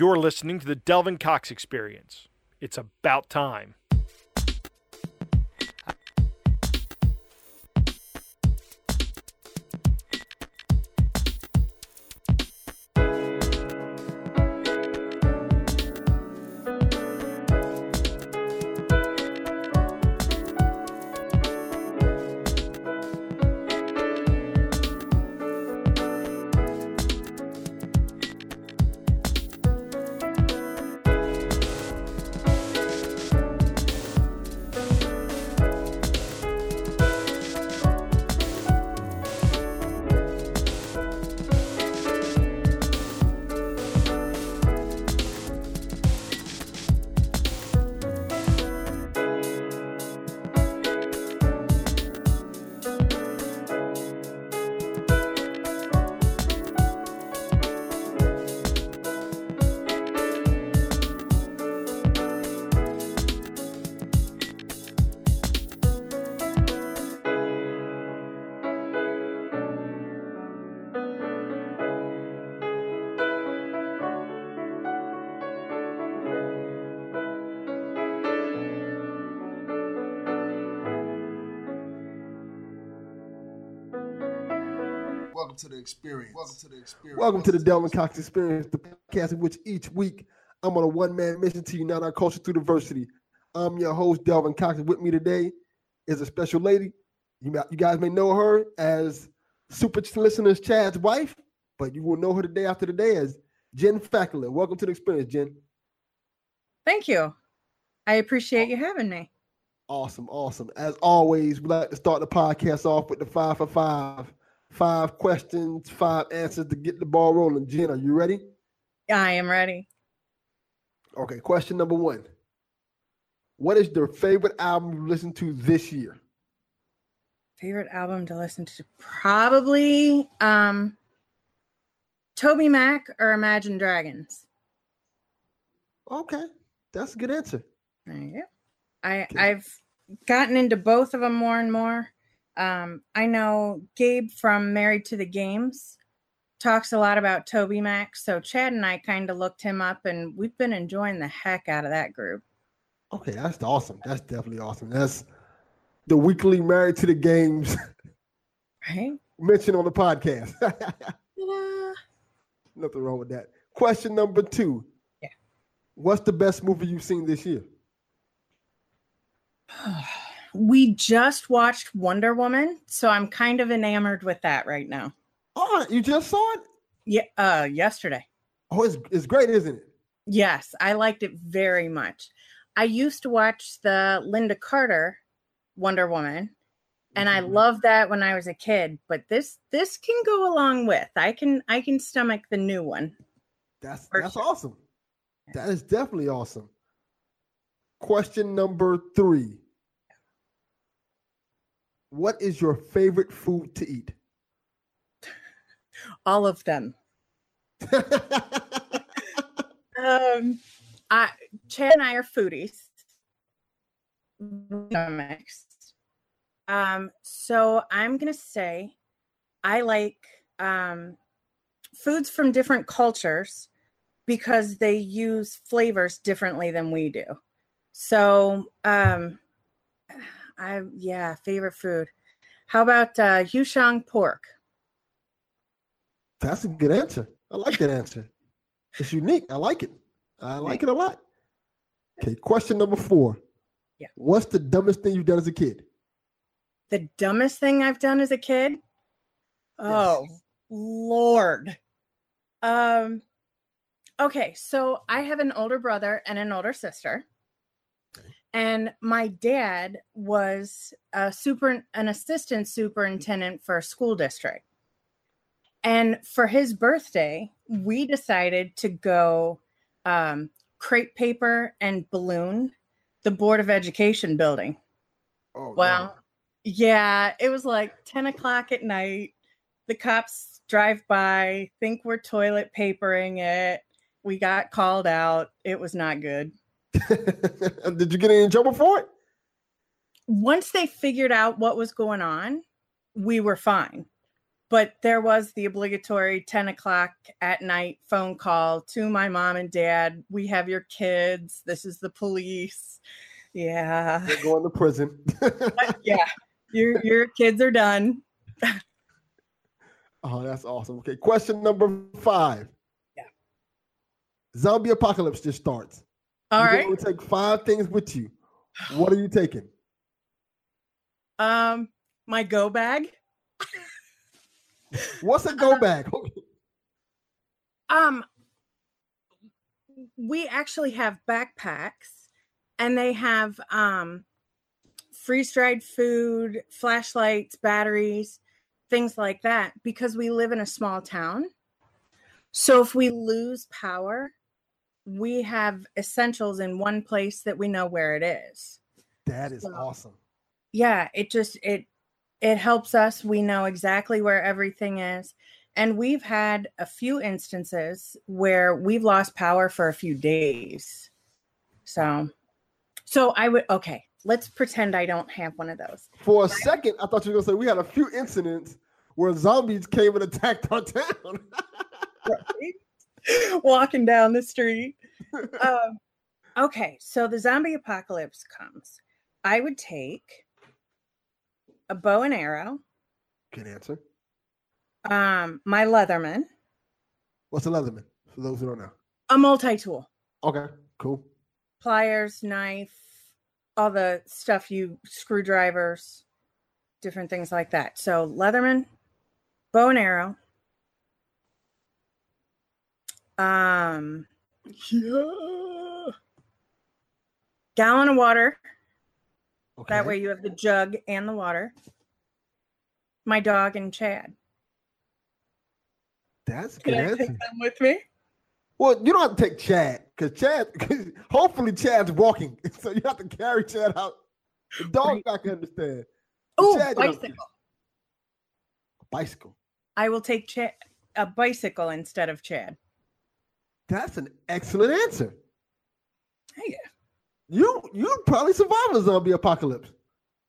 You're listening to the Delvin Cox Experience. It's about time. To the experience. Welcome to the experience. Welcome to the Delvin Cox Experience, the podcast in which each week I'm on a one man mission to unite our culture through diversity. I'm your host, Delvin Cox. and With me today is a special lady. You, you guys may know her as Super Listeners Chad's wife, but you will know her today after today as Jen Fackler. Welcome to the experience, Jen. Thank you. I appreciate you having me. Awesome, awesome. As always, we like to start the podcast off with the five for five. Five questions, five answers to get the ball rolling. Jen, are you ready? I am ready. Okay, question number one. What is your favorite album you listen to this year? Favorite album to listen to? Probably um Toby Mac or Imagine Dragons. Okay, that's a good answer. There you go. I I've gotten into both of them more and more. Um, I know Gabe from Married to the Games talks a lot about Toby Mac. So Chad and I kind of looked him up and we've been enjoying the heck out of that group. Okay, that's awesome. That's definitely awesome. That's the weekly Married to the Games right? mention on the podcast. Nothing wrong with that. Question number two. Yeah. What's the best movie you've seen this year? we just watched Wonder Woman, so I'm kind of enamored with that right now. Oh, you just saw it? Yeah, uh yesterday. Oh, it's it's great, isn't it? Yes, I liked it very much. I used to watch the Lynda Carter Wonder Woman, and I Mhm. loved that when I was a kid. But this this can go along with. I can I can stomach the new one. That's that's sure. awesome. That is definitely awesome. Question number three. What is your favorite food to eat? All of them. Um, I Chad and I are foodies. Um, so I'm gonna say I like um foods from different cultures because they use flavors differently than we do. So um I yeah, favorite food. How about uh Yushang pork? That's a good answer. I like that answer. It's unique. I like it. I like it a lot. Okay, question number four. Yeah. What's the dumbest thing you've done as a kid? The dumbest thing I've done as a kid? Oh, Lord. Um okay, so I have an older brother and an older sister. And my dad was a super an assistant superintendent for a school district. And for his birthday, we decided to go um crepe paper and balloon the Board of Education building. Oh, Well, no. yeah, it was like 10 o'clock at night. The cops drive by, think we're toilet papering it. We got called out. It was not good. Did you get any trouble for it? Once they figured out what was going on, we were fine. But there was the obligatory 10 o'clock at night phone call to my mom and dad. We have your kids. This is the police. Yeah. They're going to prison. yeah. Your your kids are done. oh, that's awesome. Okay, question number five. Yeah. Zombie apocalypse just starts. All You're right. take five things with you. What are you taking? Um, my go bag. What's a go bag? Um, we actually have backpacks, and they have um freeze dried food, flashlights, batteries, things like that. Because we live in a small town, so if we lose power, we have essentials in one place that we know where it is. that is So- awesome. yeah it just it it helps us we know exactly where everything is and we've had a few instances where we've lost power for a few days so so i would okay let's pretend i don't have one of those For a second, I thought you were going to say we had a few incidents where zombies came and attacked our town. walking down the street um, okay so the zombie apocalypse comes i would take a bow and arrow Good answer. um my leatherman What's a Leatherman? For those who don't know. a multi-tool Okay, cool. pliers, knife, all the stuff you screwdrivers, different things like that. So Leatherman, bow and arrow. Um yeah. Gallon of water. Okay. That way you have the jug and the water. My dog and Chad. That's a Can good I take them with me? Well, you don't have to take Chad because Chad, hopefully Chad's walking, so you have to carry Chad out. The dog I can understand. Oh, Chad, bicycle. Bicycle. I will take Chad a bicycle instead of Chad. That's an excellent answer. Hey, You you'd probably survive a zombie apocalypse.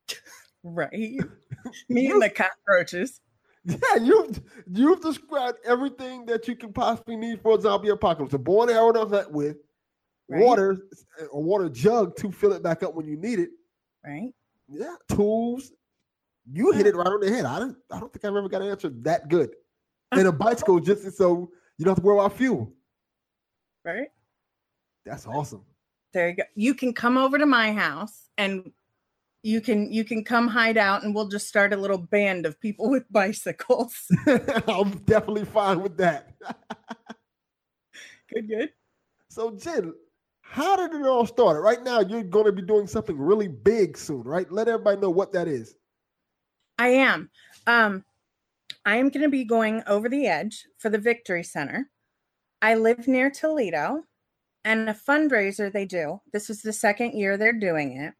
right. Me and the cockroaches. Yeah, you've you've described everything that you can possibly need for a zombie apocalypse. A bow and arrow to hunt with, Right. water, a water jug to fill it back up when you need it. Right. Yeah, tools. You hit it right on the head. I don't I don't think I've ever got an answer that good. And a bicycle just so you don't have to worry about fuel. Right. That's awesome. There you go. You can come over to my house and you can you can come hide out and we'll just start a little band of people with bicycles. I'm definitely fine with that. good, good. So, Jen, how did it all start? Right now, you're going to be doing something really big soon, right? Let everybody know what that is. I am. Um, I am going to be going over the edge for the Victory Center. I live near Toledo, and a fundraiser they do. This is the second year they're doing it.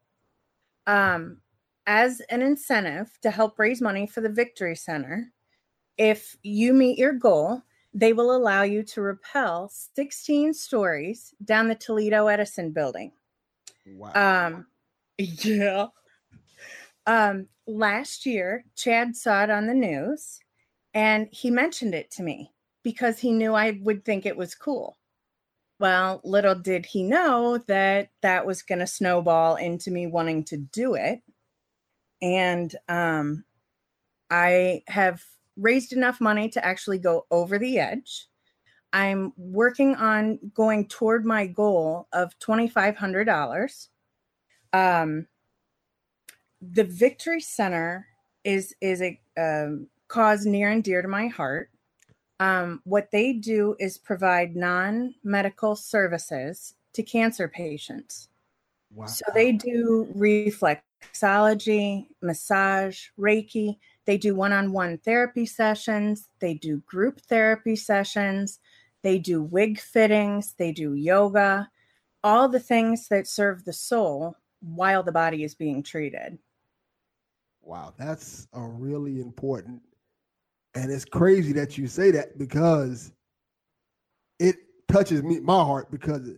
Um, as an incentive to help raise money for the Victory Center, if you meet your goal, they will allow you to rappel 16 stories down the Toledo Edison building. Wow. Um, yeah. Um, last year, Chad saw it on the news and he mentioned it to me because he knew I would think it was cool. Well, little did he know that that was going to snowball into me wanting to do it. And um, I have raised enough money to actually go over the edge. I'm working on going toward my goal of $2,500. Um, the Victory Center is is a um, cause near and dear to my heart. Um, what they do is provide non medical services to cancer patients. wow. So they do reflexology, massage, Reiki. They do one on one therapy sessions. They do group therapy sessions. They do wig fittings. They do yoga. all the things that serve the soul while the body is being treated. Wow, that's a really important. And it's crazy that you say that because it touches me my heart because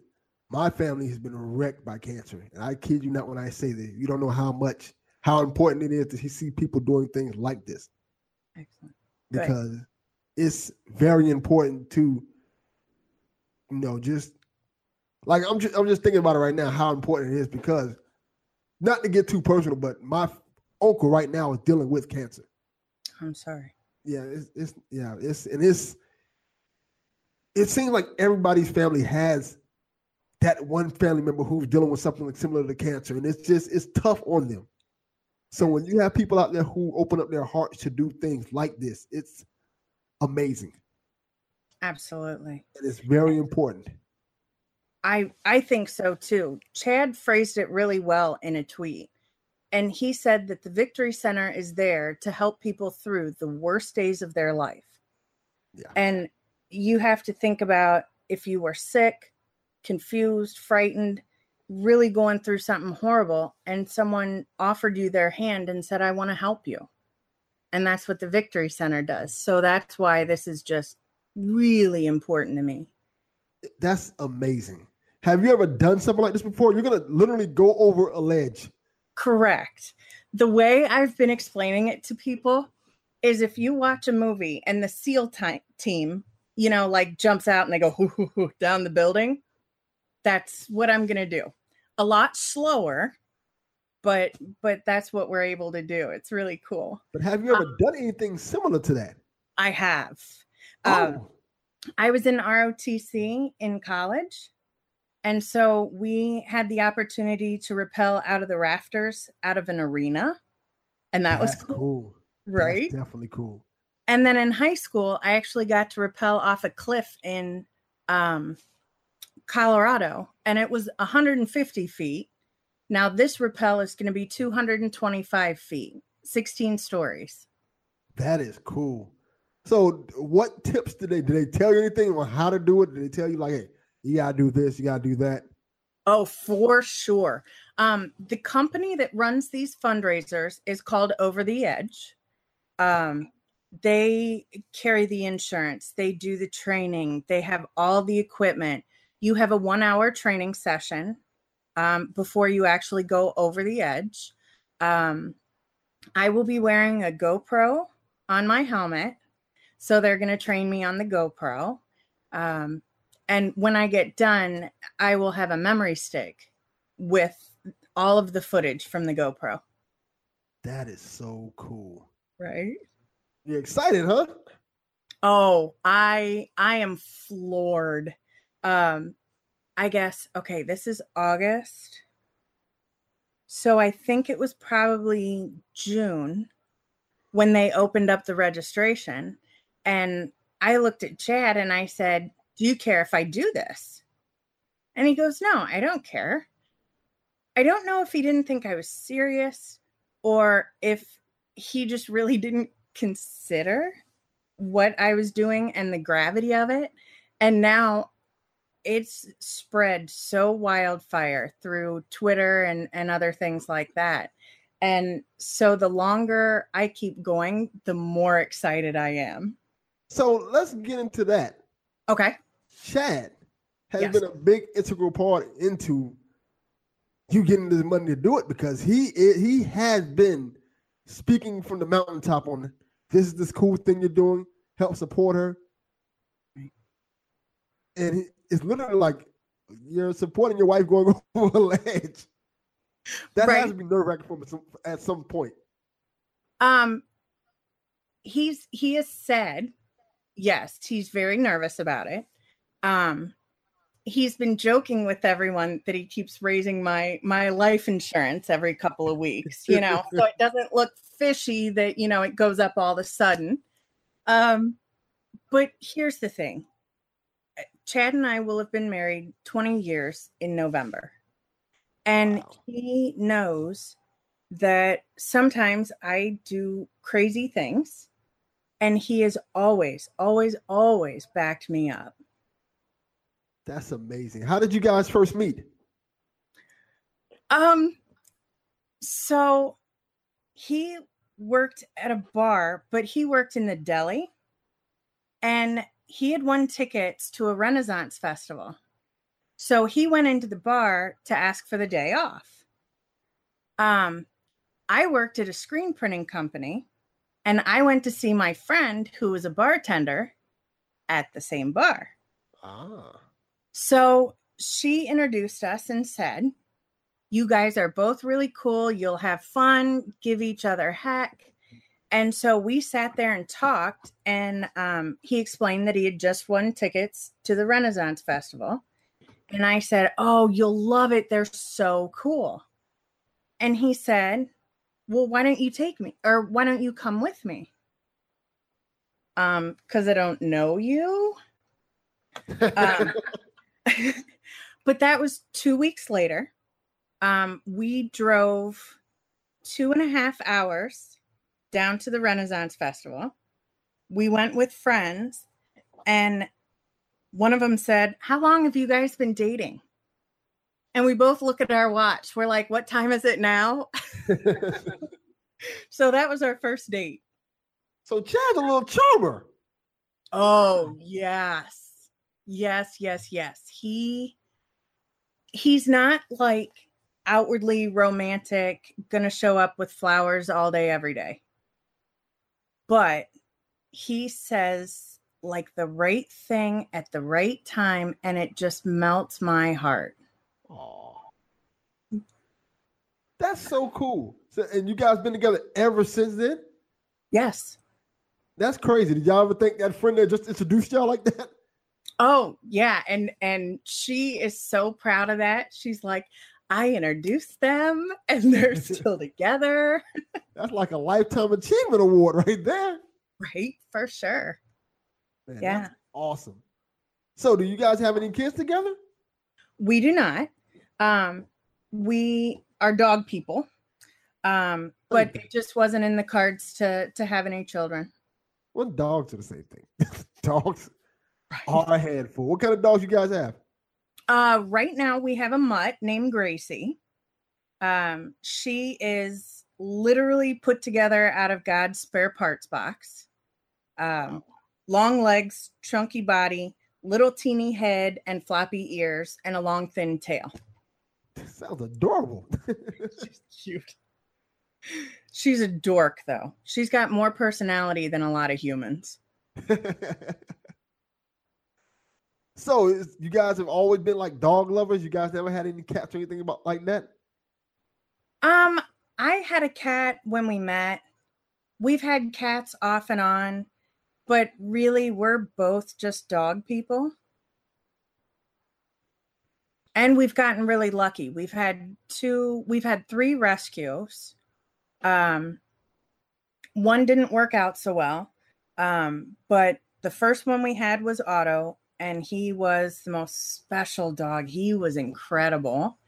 my family has been wrecked by cancer. And I kid you not when I say that. You don't know how much how important it is to see people doing things like this. Excellent. Because right. it's very important to you know just like I'm just I'm just thinking about it right now how important it is because not to get too personal, but my uncle right now is dealing with cancer. I'm sorry. Yeah, it's, it's yeah, it's and it's it seems like everybody's family has that one family member who's dealing with something like similar to cancer, and it's just it's tough on them. So when you have people out there who open up their hearts to do things like this, it's amazing. Absolutely. And it's very important. I I think so too. Chad phrased it really well in a tweet. And he said that the Victory Center is there to help people through the worst days of their life. Yeah. And you have to think about if you were sick, confused, frightened, really going through something horrible, and someone offered you their hand and said, I want to help you. And that's what the Victory Center does. So that's why this is just really important to me. That's amazing. Have you ever done something like this before? You're going to literally go over a ledge. Correct. The way I've been explaining it to people is if you watch a movie and the SEAL t- team, you know, like jumps out and they go hoo, hoo, hoo, down the building, that's what I'm going to do. A lot slower, but but that's what we're able to do. It's really cool. But have you ever um, done anything similar to that? I have. Oh. Um, I was in ROTC in college. And so we had the opportunity to rappel out of the rafters out of an arena. And that That's was cool. cool. Right. That's definitely cool. And then in high school, I actually got to rappel off a cliff in um, Colorado, and it was 150 feet. Now, this rappel is going to be 225 feet, 16 stories. That is cool. So, what tips did they did they tell you anything on how to do it? Did they tell you like, hey, you gotta do this, you gotta do that? Oh, for sure. Um, the company that runs these fundraisers is called Over the Edge. Um, they carry the insurance, they do the training, they have all the equipment. You have a one hour training session um, before you actually go over the edge. Um, I will be wearing a GoPro on my helmet. So they're going to train me on the GoPro. Um, and when I get done, I will have a memory stick with all of the footage from the GoPro. That is so cool. Right? You're excited, huh? Oh, I I am floored. Um I guess okay, this is August. So I think it was probably June when they opened up the registration and I looked at Chad and I said, Do you care if I do this? And he goes, No, I don't care. I don't know if he didn't think I was serious or if he just really didn't consider what I was doing and the gravity of it. And now it's spread so wildfire through Twitter and, and other things like that. And so the longer I keep going, the more excited I am. So let's get into that. Okay. Chad has yes. been a big integral part into you getting this money to do it because he he has been speaking from the mountaintop on this is this cool thing you're doing. Help support her. And it's literally like you're supporting your wife going over a ledge. That right. has to be nerve wracking for him at some point. Um, he's he has said yes, he's very nervous about it. Um, he's been joking with everyone that he keeps raising my my life insurance every couple of weeks, you know, so it doesn't look fishy that you know it goes up all of a sudden. Um, but here's the thing. Chad and I will have been married 20 years in November. And wow. he knows that sometimes I do crazy things and he has always always always backed me up that's amazing how did you guys first meet Um, so he worked at a bar, but he worked in the deli and he had won tickets to a Renaissance festival. So he went into the bar to ask for the day off. Um, I worked at a screen printing company and I went to see my friend who was a bartender at the same bar. Ah. So she introduced us and said, You guys are both really cool. You'll have fun, give each other heck. And so we sat there and talked, and um, he explained that he had just won tickets to the Renaissance Festival. And I said, Oh, you'll love it. They're so cool. And he said, Well, why don't you take me? Or why don't you come with me? Um, because I don't know you. Um, but that was two weeks later. Um, we drove two and a half hours down to the Renaissance Festival. We went with friends, and one of them said, How long have you guys been dating? And we both look at our watch. We're like, What time is it now? so that was our first date. so Chad's a little charmer. Oh, yes. Yes, yes, yes. He he's not like outwardly romantic, gonna show up with flowers all day every day. But he says like the right thing at the right time and it just melts my heart. Aw. That's so cool. So, and you guys been together ever since then? Yes. That's crazy. Did y'all ever think that friend that just introduced y'all like that? Oh, yeah, and and she is so proud of that. She's like, I introduced them and they're still together. That's like a lifetime achievement award right there. Right, for sure. Man, Yeah. awesome. So, do you guys have any kids together? We do not. Um, we are dog people. Um, but Okay. it just wasn't in the cards to to have any children. Well, dogs are the same thing. dogs are a handful. What kind of dogs you guys have? Uh, right now we have a mutt named Gracie. Um, she is literally put together out of God's spare parts box. Um, long legs, chunky body, little teeny head, and floppy ears, and a long thin tail. Sounds adorable. She's cute. She's a dork, though. She's got more personality than a lot of humans. so, you guys have always been like dog lovers. You guys never had any cats or anything about like that? Um, I had a cat when we met. We've had cats off and on, but really we're both just dog people. And we've gotten really lucky. We've had two, we've had three rescues. Um one didn't work out so well. Um, but the first one we had was Otto, and he was the most special dog. He was incredible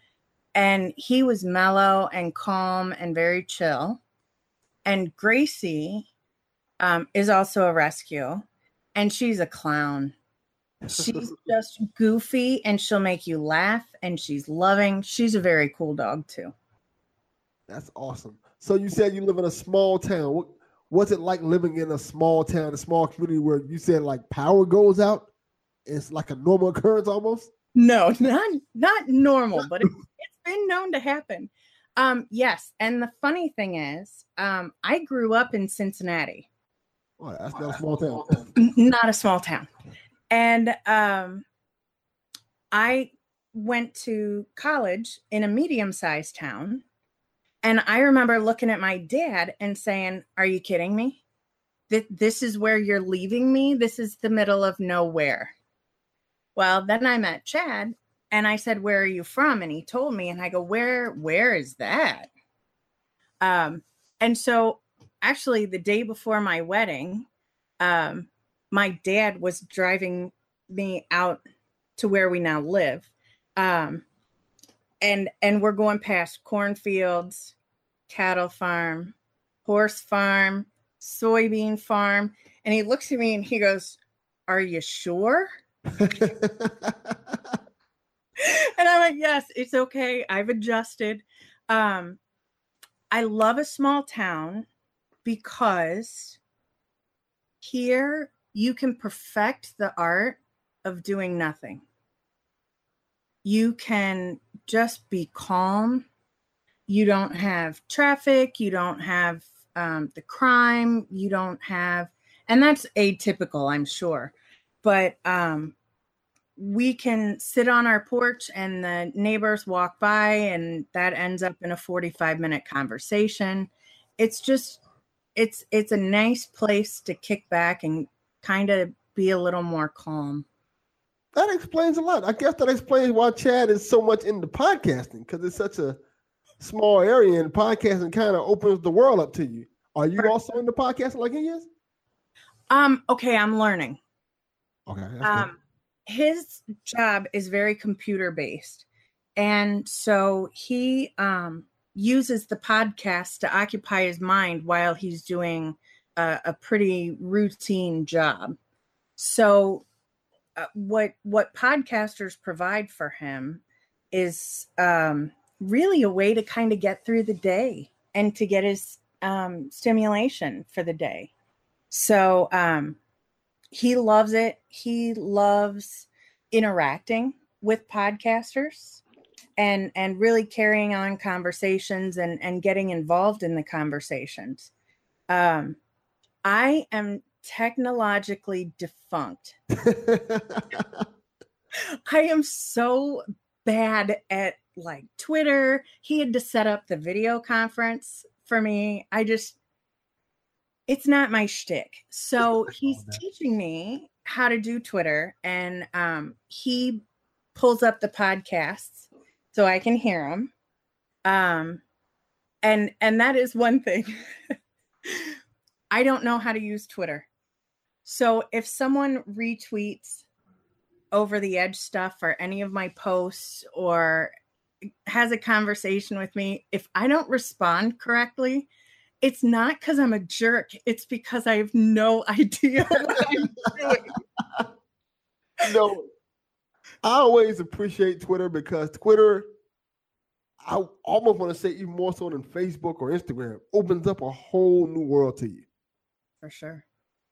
and he was mellow and calm and very chill. And Gracie um, is also a rescue, and she's a clown. She's just goofy, and she'll make you laugh, and she's loving. She's a very cool dog too. That's awesome. So, you said you live in a small town. What, what's it like living in a small town, a small community where you said like power goes out? It's like a normal occurrence almost. No, not not normal, but it, it's been known to happen. Um, yes, and the funny thing is, um, I grew up in Cincinnati. Oh, that's not a small town. Not a small town. And um, I went to college in a medium sized town. And I remember looking at my dad and saying, Are you kidding me? That this is where you're leaving me? This is the middle of nowhere. Well, then I met Chad and I said, Where are you from? And he told me, and I go, Where, where is that? Um, and so actually the day before my wedding, um, my dad was driving me out to where we now live. Um, and and we're going past cornfields, cattle farm, horse farm, soybean farm. And he looks at me and he goes, Are you sure? And I'm like, yes, it's okay. I've adjusted. Um, I love a small town because here you can perfect the art of doing nothing. You can just be calm. You don't have traffic. You don't have um, the crime. You don't have, and that's atypical, I'm sure. But um, we can sit on our porch and the neighbors walk by, and that ends up in a 45 minute conversation. It's just, it's it's a nice place to kick back and kind of be a little more calm. That explains a lot. I guess that explains why Chad is so much into podcasting because it's such a small area and podcasting kind of opens the world up to you. Are you also into podcasting like he is? Um, okay, I'm learning. Okay. that's good. His job is very computer based. And so he um uses the podcast to occupy his mind while he's doing a, a pretty routine job. So uh, what what podcasters provide for him is um, really a way to kind of get through the day and to get his um, stimulation for the day. So um, he loves it. He loves interacting with podcasters and and really carrying on conversations and and getting involved in the conversations. Um, I am technologically defunct. I am so bad at like Twitter. He had to set up the video conference for me. I just, it's not my shtick. So he's teaching me how to do Twitter, and um, he pulls up the podcasts so I can hear them. Um, and and that is one thing. I don't know how to use Twitter. So if someone retweets over the edge stuff or any of my posts or has a conversation with me, if I don't respond correctly, it's not because I'm a jerk. It's because I have no idea what I'm doing. no, I always appreciate Twitter because Twitter, I almost want to say even more so than Facebook or Instagram, opens up a whole new world to you For sure.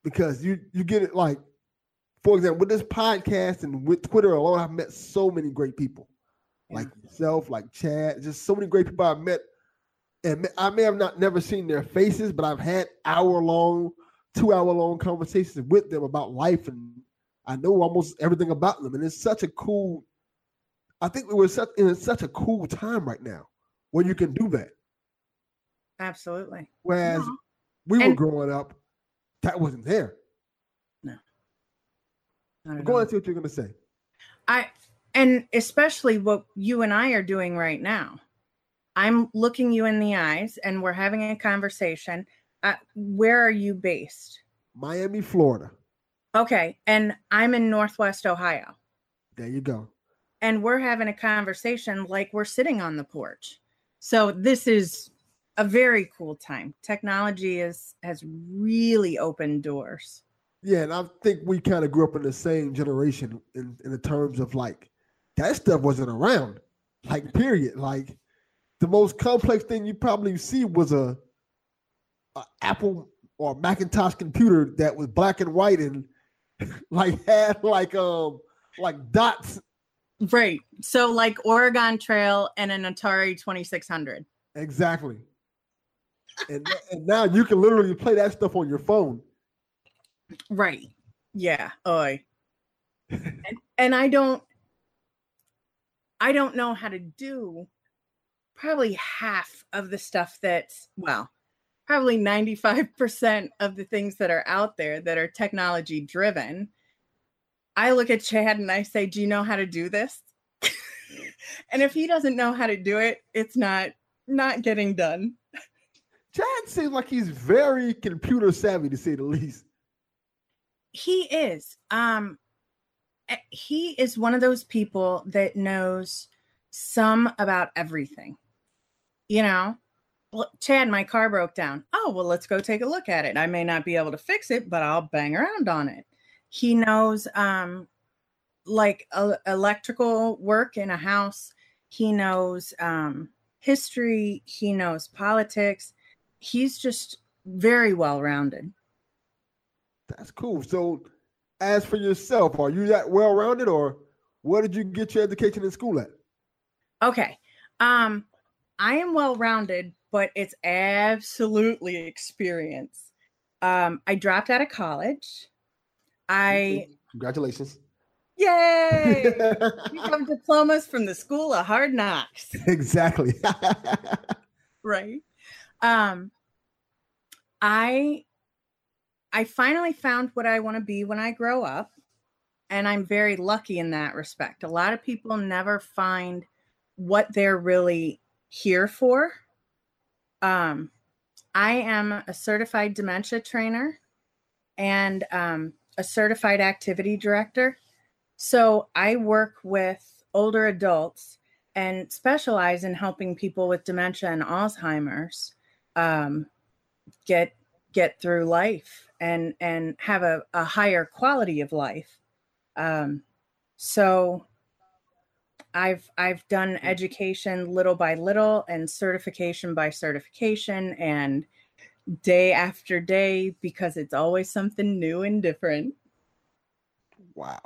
because you you get it like, for example, with this podcast and with Twitter alone, I've met so many great people, like yourself, like Chad, just so many great people I've met, and I may have not never seen their faces, but I've had hour long, two hour long conversations with them about life, and I know almost everything about them, and it's such a cool. I think we were such in such a cool time right now where you can do that. Absolutely. Whereas No. we were And- growing up, that wasn't there. No. Go on and see what you're gonna say. I and especially what you and I are doing right now. I'm looking you in the eyes and we're having a conversation. Uh, where are you based? Miami, Florida. Okay, and I'm in Northwest Ohio. There you go. And we're having a conversation like we're sitting on the porch. So this is a very cool time. Technology is has really opened doors. Yeah, and I think we kind of grew up in the same generation in, in the terms of like that stuff wasn't around. Like, period. Like the most complex thing you probably see was a, a Apple or Macintosh computer that was black and white and like had like um like dots. Right. So like Oregon Trail and an Atari 2600. Exactly. And, and now you can literally play that stuff on your phone. Right. Yeah. Oi. and, and I don't I don't know how to do probably half of the stuff that's well, probably 95% of the things that are out there that are technology driven. I look at Chad and I say, "Do you know how to do this?" and if he doesn't know how to do it, it's not not getting done. Chad seems like he's very computer savvy to say the least. he is um eh, he is one of those people that knows some about everything you know chad my car broke down oh well let's go take a look at it i may not be able to fix it but i'll bang around on it he knows um like el- electrical work in a house he knows um history, he knows politics. He's just very well rounded. That's cool. So, as for yourself, are you that well rounded, or where did you get your education in school at? Okay. Um, I am well rounded, but it's absolutely experience. Um, I dropped out of college. I congratulations. Yay! you have diplomas from the school of hard knocks. Exactly. right. Um I I finally found what I want to be when I grow up. And I'm very lucky in that respect. A lot of people never find what they're really here for. Um, I am a certified dementia trainer and um, a certified activity director. So I work with older adults and specialize in helping people with dementia and Alzheimer's um, get get through life and and have a, a higher quality of life. Um, so I've I've done education little by little and certification by certification and day after day because it's always something new and different. Wow.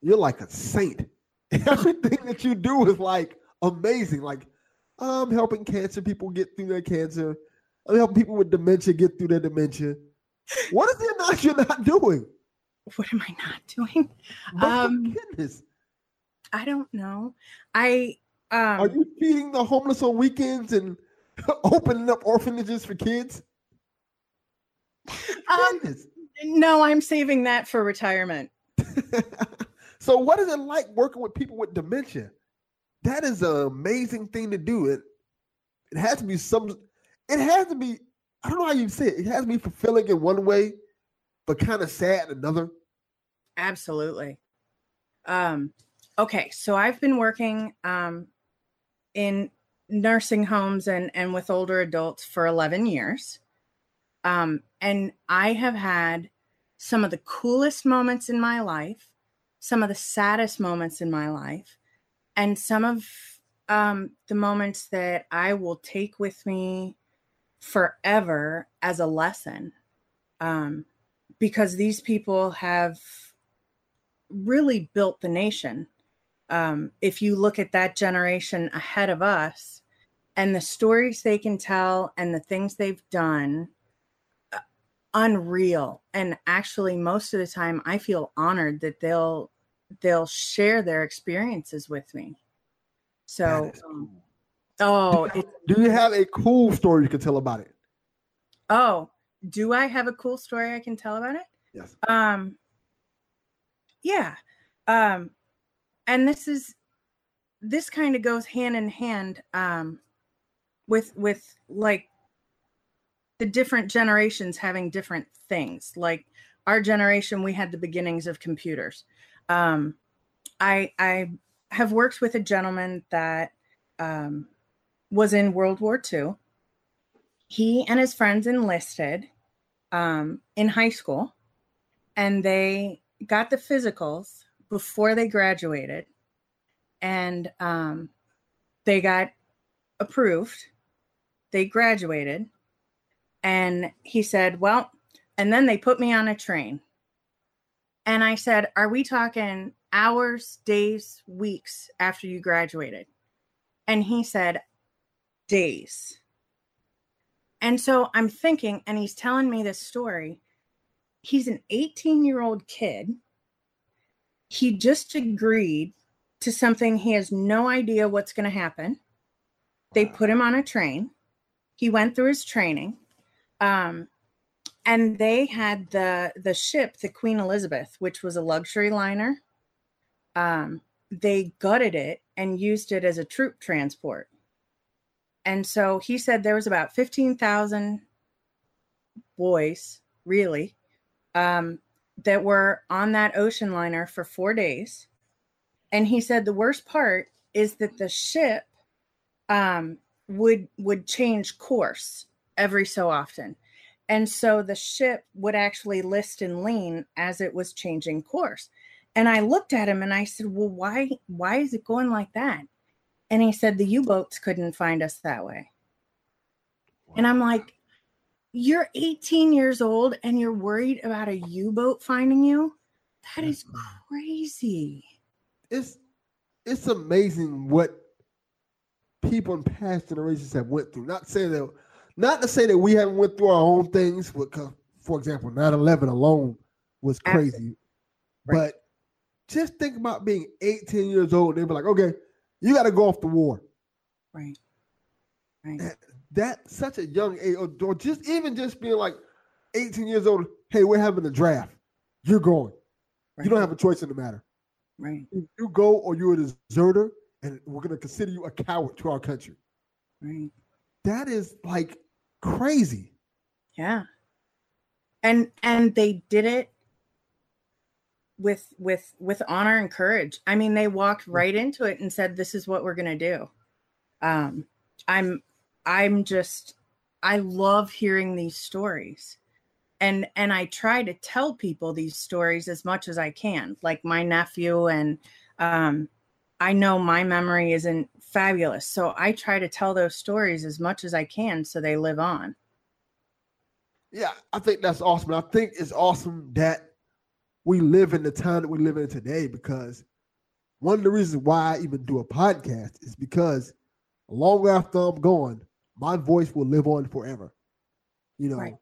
You're like a saint. Everything that you do is like amazing. Like I'm helping cancer people get through their cancer. I'm helping people with dementia get through their dementia. What is it not you're not doing? What am I not doing? But um, goodness. I don't know. I um, are you feeding the homeless on weekends and opening up orphanages for kids? Um, no, I'm saving that for retirement. so, what is it like working with people with dementia? That is an amazing thing to do. It it has to be some. It has to be. I don't know how you say it. It has to be fulfilling in one way, but kind of sad in another. Absolutely. Um, okay, so I've been working um, in nursing homes and and with older adults for 11 years. Um, and I have had some of the coolest moments in my life, some of the saddest moments in my life, and some of um, the moments that I will take with me forever as a lesson. Um, because these people have really built the nation. Um, if you look at that generation ahead of us and the stories they can tell and the things they've done, uh, unreal. And actually, most of the time, I feel honored that they'll they'll share their experiences with me. So, um, oh, do you, do you have a cool story you can tell about it? Oh, do I have a cool story I can tell about it? Yes. Um, yeah. Um, and this is this kind of goes hand in hand um with with like the different generations having different things. Like our generation we had the beginnings of computers. Um i i have worked with a gentleman that um was in world war ii he and his friends enlisted um in high school and they got the physicals before they graduated and um, they got approved. They graduated. And he said, Well, and then they put me on a train. And I said, Are we talking hours, days, weeks after you graduated? And he said, Days. And so I'm thinking, and he's telling me this story he's an 18 year old kid. He just agreed to something he has no idea what's going to happen. They put him on a train. He went through his training. Um, and they had the the ship, the Queen Elizabeth, which was a luxury liner. Um, they gutted it and used it as a troop transport. And so he said there was about 15,000 boys, really, um, that were on that ocean liner for four days. And he said the worst part is that the ship um, would would change course every so often. And so the ship would actually list and lean as it was changing course. And I looked at him and I said, "Well, why why is it going like that?" And he said the U boats couldn't find us that way. And I'm like, you're 18 years old and you're worried about a U boat finding you? That is crazy. It's it's amazing what people in past generations have went through. Not saying that, not to say that we haven't went through our own things. Because, for example, 9-11 alone was crazy. Right. But just think about being 18 years old They'd be like, okay, you got to go off the war. Right. Right. That, such a young age, or, or just even just being like 18 years old. Hey, we're having a draft. You're going. right. You don't have a choice in the matter. right. If you go or you're a deserter, and we're going to consider you a coward to our country. Right. That is like crazy. Yeah. And and they did it with with with honor and courage. I mean, they walked right into it and said this is what we're going to do. Um I'm I'm just I love hearing these stories. And and I try to tell people these stories as much as I can. Like my nephew and um I know my memory isn't fabulous. So I try to tell those stories as much as I can so they live on. Yeah, I think that's awesome. I think it's awesome that we live in the time that we live in today because one of the reasons why I even do a podcast is because long after I'm gone, my voice will live on forever. You know, Right.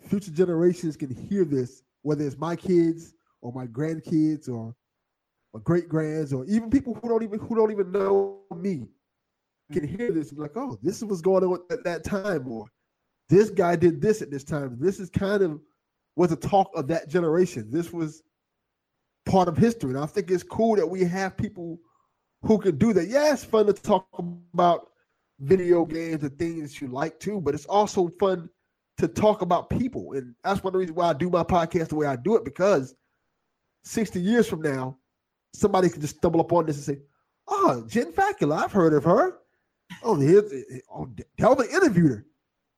future generations can hear this, whether it's my kids or my grandkids or my great grands or even people who don't even who don't even know me can mm-hmm. hear this and be like, oh, this is what's going on at that time, or this guy did this at this time. This is kind of was the talk of that generation. This was part of history. And I think it's cool that we have people who can do that. Yeah, it's fun to talk about video games and things that you like too, but it's also fun to talk about people. And that's one of the reasons why I do my podcast the way I do it, because 60 years from now, somebody can just stumble upon this and say, Oh, Jen Fackler, I've heard of her. Oh, here's oh, Delvin interviewed her.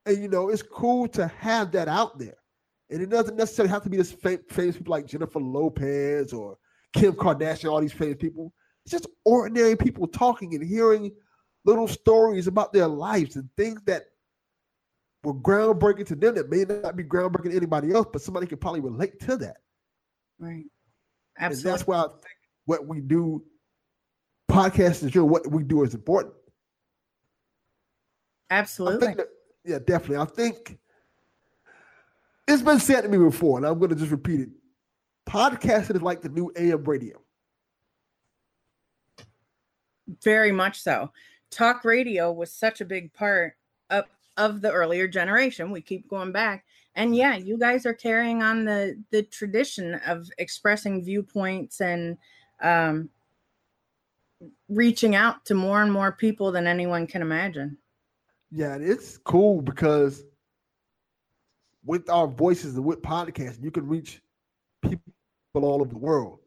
And you know, it's cool to have that out there. And it doesn't necessarily have to be this fam- famous people like Jennifer Lopez or Kim Kardashian, all these famous people. It's just ordinary people talking and hearing little stories about their lives and things that were groundbreaking to them that may not be groundbreaking to anybody else, but somebody could probably relate to that. Right. And Absolutely. that's why I think what we do, podcasts is sure what we do is important. Absolutely. that, yeah, definitely. I think it's been said to me before, and I'm going to just repeat it. Podcasting is like the new AM radio. Very much so. Talk radio was such a big part of of the earlier generation. We keep going back. And yeah, you guys are carrying on the the tradition of expressing viewpoints and um reaching out to more and more people than anyone can imagine. Yeah, it's cool because with our voices and with podcasts, you can reach people all over the world.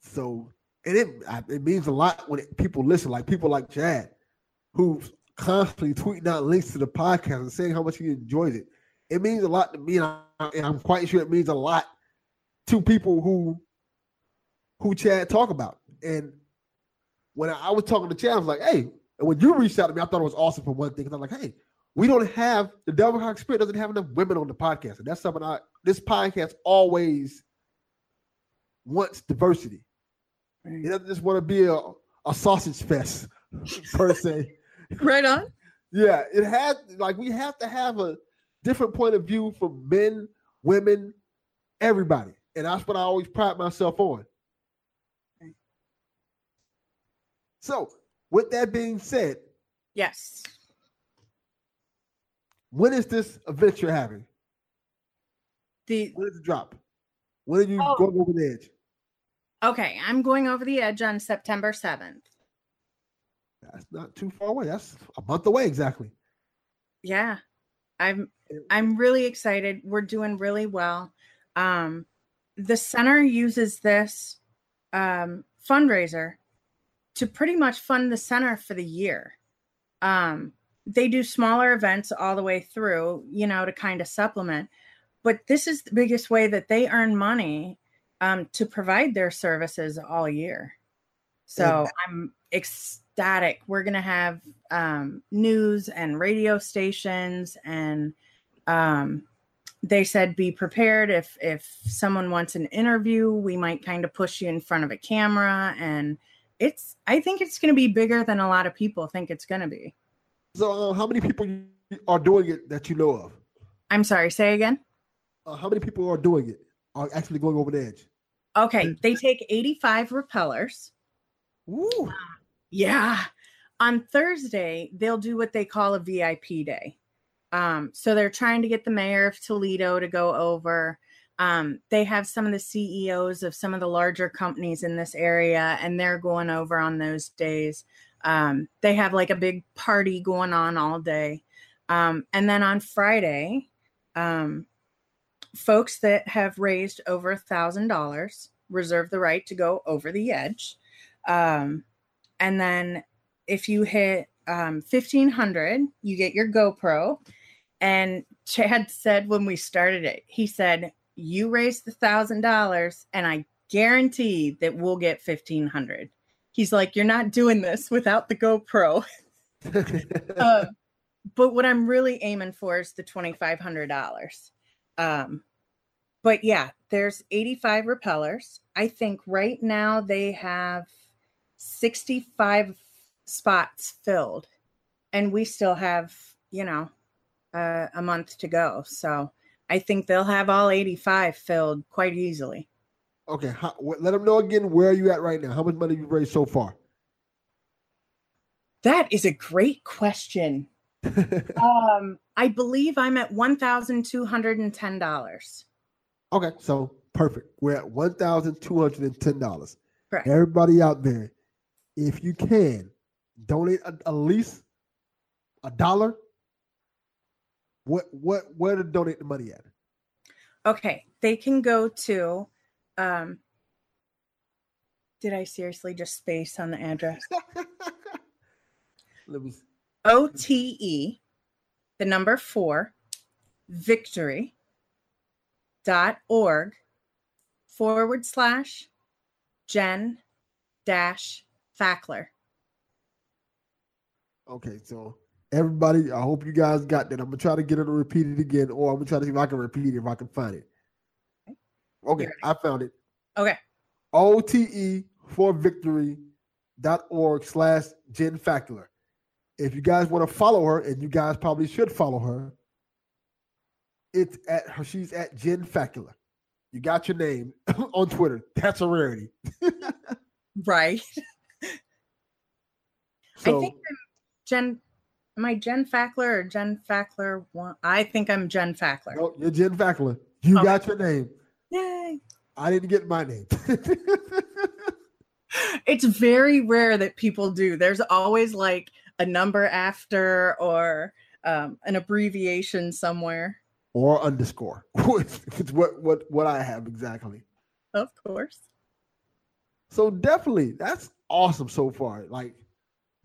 So, and it it means a lot when it, people listen, like people like Chad, who's constantly tweeting out links to the podcast and saying how much he enjoys it. It means a lot to me, and, I, I'm quite sure it means a lot to people who who Chad talk about. And when I, I was talking to Chad, I was like, "Hey," and when you reached out to me, I thought it was awesome for one thing. Because I'm like, "Hey, we don't have the Delvin Cox Experience doesn't have enough women on the podcast, and that's something I this podcast always wants diversity. It doesn't just want to be a, a sausage fest per se. Right on. Yeah, it had like we have to have a different point of view for men, women, everybody, and that's what I always pride myself on. So, with that being said, Yes. when is this event you're having? The When does it drop? When are you Oh. going over the edge? Okay, I'm going over the edge on September 7th. That's not too far away. That's a month away exactly. yeah i'm i'm really excited we're doing really well um the center uses this um fundraiser to pretty much fund the center for the year um they do smaller events all the way through you know to kind of supplement but this is the biggest way that they earn money um, to provide their services all year so i'm ecstatic. We're gonna have um, news and radio stations, and um, they said be prepared if if someone wants an interview, we might kind of push you in front of a camera, and it's. I think it's gonna be bigger than a lot of people think it's gonna be. So, uh, how many people are doing it that you know of? I'm sorry. Say again. Uh, how many people are doing it? Are actually going over the edge? Okay, they take 85 repellers. Woo. Yeah. On Thursday, they'll do what they call a VIP day. Um, so they're trying to get the mayor of Toledo to go over. Um, they have some of the CEOs of some of the larger companies in this area, and they're going over on those days. Um, they have like a big party going on all day. Um, and then on Friday, um, folks that have raised over a thousand dollars reserve the right to go over the edge. Um, and then if you hit um, 1500, you get your GoPro. And Chad said when we started it, he said, You raised the thousand dollars, and I guarantee that we'll get 1500. He's like, You're not doing this without the GoPro. uh, but what I'm really aiming for is the $2,500. Um, but yeah, there's 85 repellers. I think right now they have 65 spots filled, and we still have, you know, uh, a month to go. So I think they'll have all 85 filled quite easily. Okay, how, let them know again where are you at right now? How much money you raised so far? That is a great question. um, I believe I'm at one thousand two hundred and ten dollars. Okay, so perfect. We're at one thousand two hundred and ten dollars. Correct. Everybody out there, if you can, donate a, at least a dollar. What what where to donate the money at? Okay, they can go to. Um, did I seriously just space on the address? Let me. O T E, the number four, victory dot org forward slash Jen dash Fackler. Okay, so everybody, I hope you guys got that. I'm gonna try to get her to repeat it again, or I'm gonna try to see if I can repeat it if I can find it. Okay, I found it. Okay. OTE for victory dot org slash Jen Fackler. If you guys want to follow her, and you guys probably should follow her, it's at her. She's at Jen Fackler. You got your name on Twitter. That's a rarity. Right. So I think I'm Jen. Am I Jen Fackler or Jen Fackler one? I think I'm Jen Fackler. no, you're Jen Fackler. You Okay. got your name. Yay. I didn't get my name. It's very rare that people do. There's always like a number after or um, an abbreviation somewhere. or underscore. it's what what what I have exactly. Of course. So definitely, that's awesome so far. Like,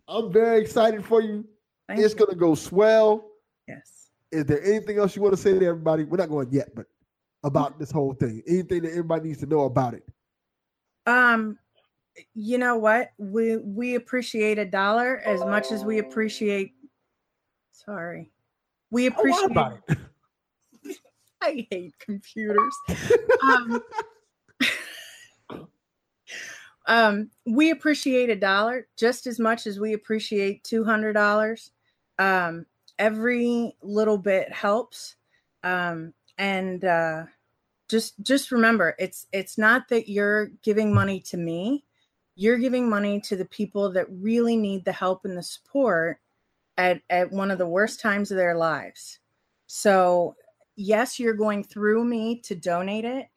I'm very excited for you. Thank it's you. gonna go swell. Yes. Is there anything else you want to say to everybody? We're not going yet, but about this whole thing. Anything that everybody needs to know about it. Um, you know what? We we appreciate a dollar as much as we appreciate. Sorry, we appreciate. I hate computers. um, um, we appreciate a dollar just as much as we appreciate two hundred dollars. Um, every little bit helps, um, and uh, just just remember, it's it's not that you're giving money to me. You're giving money to the people that really need the help and the support at at one of the worst times of their lives. So yes, you're going through me to donate it,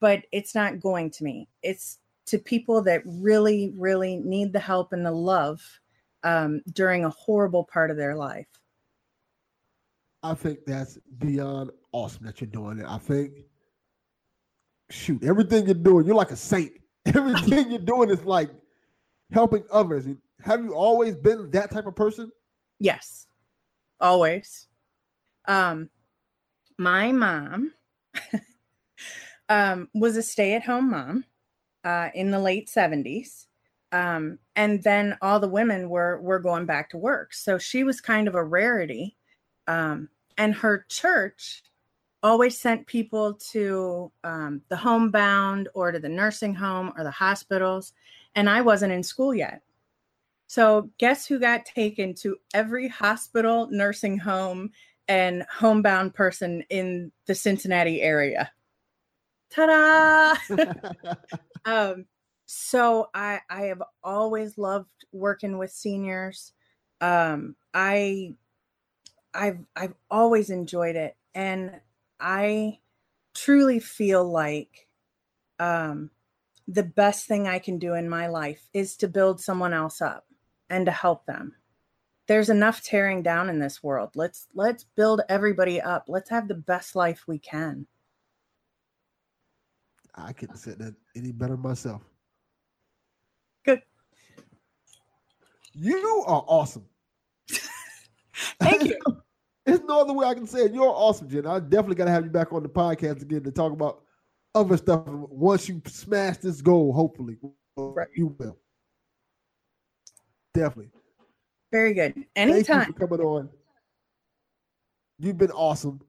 but it's not going to me. It's to people that really, really need the help and the love um, during a horrible part of their life. I think that's beyond awesome that you're doing it. I think, shoot, everything you're doing, you're like a saint. Everything you're doing is like helping others. Have you always been that type of person? Yes, always. Um, my mom um, was a stay-at-home mom uh, in the late seventies. Um, and then all the women were were going back to work. So she was kind of a rarity. Um, and her church always sent people to um, the homebound or to the nursing home or the hospitals. And I wasn't in school yet. So, guess who got taken to every hospital, nursing home, and homebound person in the Cincinnati area? Ta da! um, so, I, I have always loved working with seniors. Um, I I've I've always enjoyed it and I truly feel like um the best thing I can do in my life is to build someone else up and to help them. There's enough tearing down in this world. Let's let's build everybody up. Let's have the best life we can. I couldn't say that any better myself. Good. You are awesome. Thank you. There's no other way I can say it. You're awesome, Jen. I definitely got to have you back on the podcast again to talk about other stuff. Once you smash this goal, hopefully, Right. you will. Definitely. Very good. Thank Anytime. you for coming on. You've been awesome.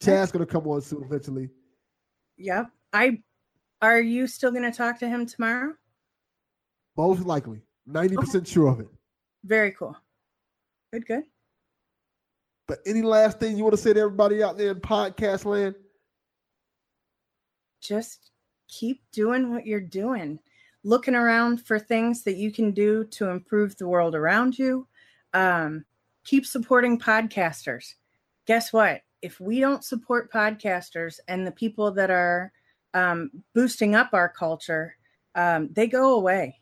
Chad's gonna come on soon eventually. Yep. I are you still going to talk to him tomorrow? Most likely, ninety percent sure of it. Very cool. Good, good. But any last thing you want to say to everybody out there in podcast land? just keep doing what you're doing. Looking around for things that you can do to improve the world around you. Um, keep supporting podcasters. Guess what? If we don't support podcasters and the people that are um, boosting up our culture um, they go away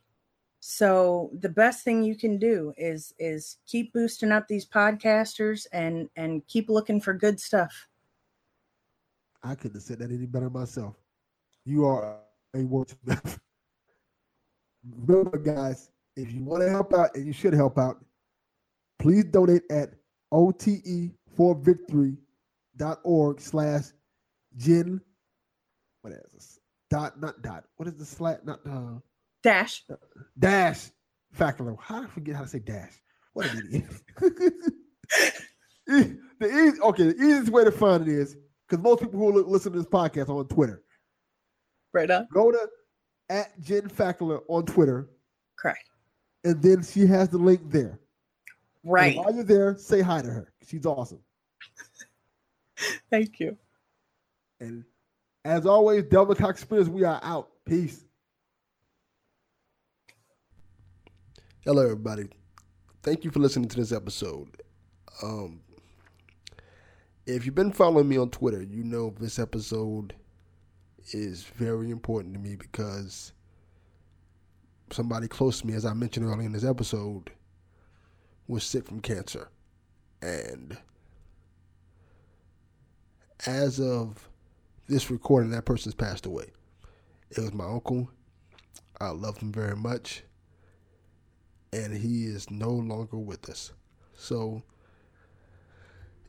so the best thing you can do is is keep boosting up these podcasters and and keep looking for good stuff I couldn't have said that any better myself. You are a wordsmith. Remember, guys, if you want to help out, and you should help out, please donate at ote4victory.org slash Jen. What is this? Dot, not dot. What is the slash? Not uh, dash dash Fackler. How did I forget how to say dash? What an idiot. the easy, okay, the easiest way to find it is because most people who listen to this podcast are on Twitter. right on Go to at Jen Fackler on Twitter, correct and then she has the link there. And right while you're there, say hi to her. She's awesome. Thank you. And as always, Delvin Cox Experience, we are out. Peace. Hello, everybody. Thank you for listening to this episode. Um, if you've been following me on Twitter, you know this episode is very important to me because somebody close to me, as I mentioned earlier in this episode, was sick from cancer. And as of this recording, that person's passed away. It was my uncle. I loved him very much. And he is no longer with us. So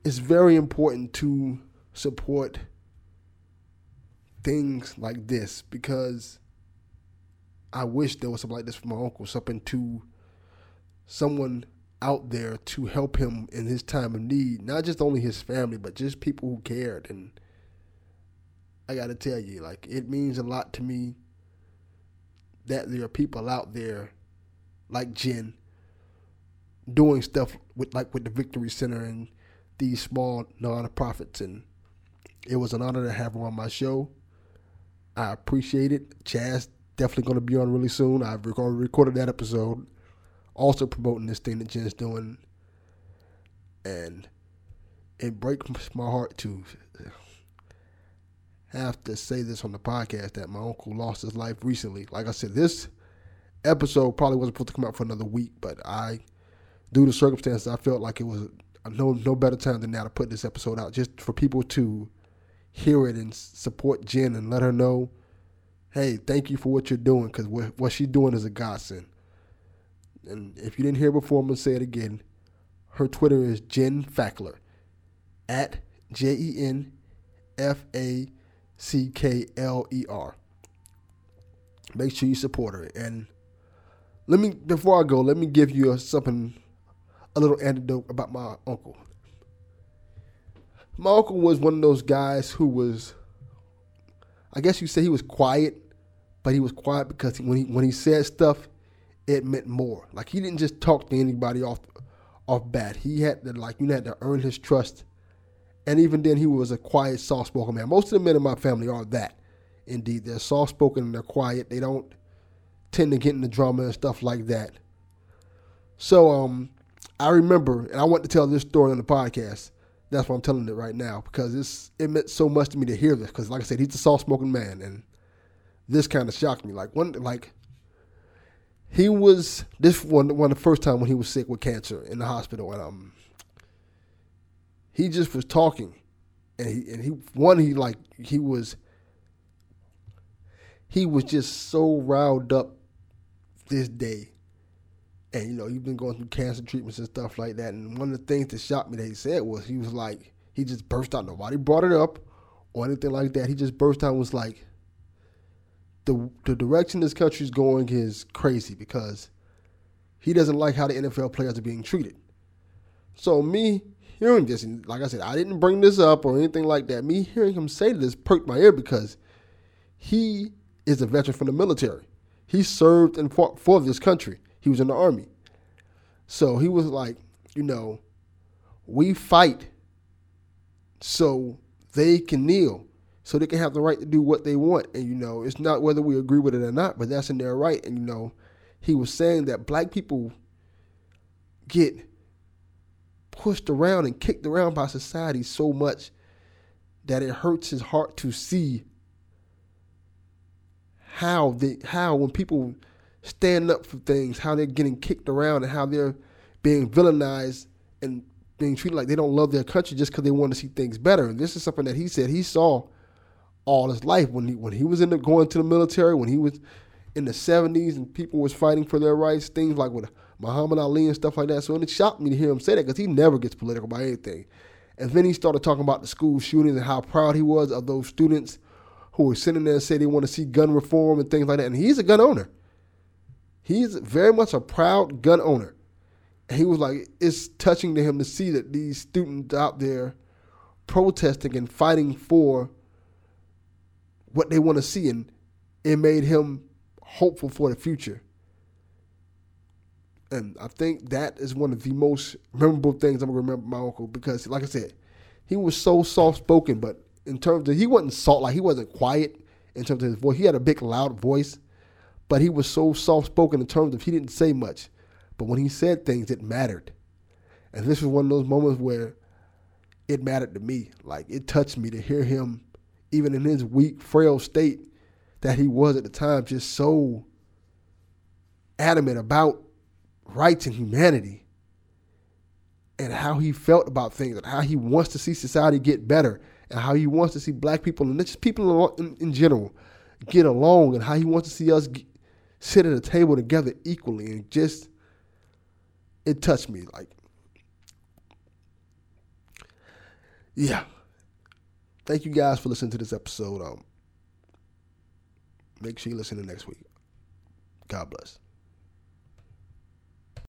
it's very important to support things like this because I wish there was something like this for my uncle, something to someone out there to help him in his time of need, not just only his family, but just people who cared. And I got to tell you, like, it means a lot to me that there are people out there like Jen doing stuff with, like, with the Victory Center and these small non-profits. And it was an honor to have her on my show. I appreciate it. Chad's definitely going to be on really soon. I've rec- recorded that episode also promoting this thing that Jen's doing. And it breaks my heart to have to say this on the podcast that my uncle lost his life recently. Like I said, this episode probably wasn't supposed to come out for another week, but I, due to circumstances, I felt like it was no no better time than now to put this episode out, just for people to hear it and support Jen and let her know, hey, thank you for what you're doing, because what, what she's doing is a godsend. And if you didn't hear before, I'm gonna say it again. Her Twitter is Jen Fackler at J E N F A C K L E R. Make sure you support her. And let me before I go, let me give you a, something, a little anecdote about my uncle. My uncle was one of those guys who was, I guess you say he was quiet, but he was quiet because when he when he said stuff, it meant more. Like he didn't just talk to anybody off off bat. He had to like you had to earn his trust. And even then he was a quiet, soft spoken man. Most of the men in my family are that. Indeed. They're soft spoken and they're quiet. They don't tend to get into drama and stuff like that. So um I remember, and I want to tell this story on the podcast. That's why I'm telling it right now because it's it meant so much to me to hear this. Because like I said, he's a soft spoken man, and this kind of shocked me. Like one, like he was this one one of the first time when he was sick with cancer in the hospital, and um, he just was talking, and he and he one he like he was he was just so riled up this day. And you know, you've been going through cancer treatments and stuff like that. And one of the things that shocked me that he said was he was like, he just burst out. Nobody brought it up or anything like that. He just burst out and was like, the the direction this country is going is crazy because he doesn't like how the NFL players are being treated. So me hearing this, and like I said, I didn't bring this up or anything like that. Me hearing him say this perked my ear because he is a veteran from the military. He served and fought for this country. He was in the army. So he was like, you know, we fight so they can kneel, so they can have the right to do what they want. And, you know, it's not whether we agree with it or not, but that's in their right. And, you know, he was saying that black people get pushed around and kicked around by society so much that it hurts his heart to see how they how when people stand up for things, how they're getting kicked around and how they're being villainized and being treated like they don't love their country just because they want to see things better. And this is something that he said he saw all his life when he when he was in the, going to the military, when he was in the seventies and people was fighting for their rights, things like with Muhammad Ali and stuff like that. So it shocked me to hear him say that because he never gets political about anything. And then he started talking about the school shootings and how proud he was of those students who were sitting there and say they want to see gun reform and things like that. And he's a gun owner. He's very much a proud gun owner. And he was like, it's touching to him to see that these students out there protesting and fighting for what they want to see. And it made him hopeful for the future. And I think that is one of the most memorable things I'm gonna remember my uncle because, like I said, he was so soft spoken, but in terms of he wasn't soft like he wasn't quiet in terms of his voice. He had a big loud voice, but he was so soft spoken in terms of he didn't say much. But when he said things, it mattered. And this was one of those moments where it mattered to me. Like it touched me to hear him, even in his weak, frail state that he was at the time, just so adamant about rights and humanity and how he felt about things and how he wants to see society get better and how he wants to see black people and just people in, in general get along and how he wants to see us get, sit at a table together equally and just it touched me like yeah. Thank you guys for listening to this episode um make sure you listen to next week. God bless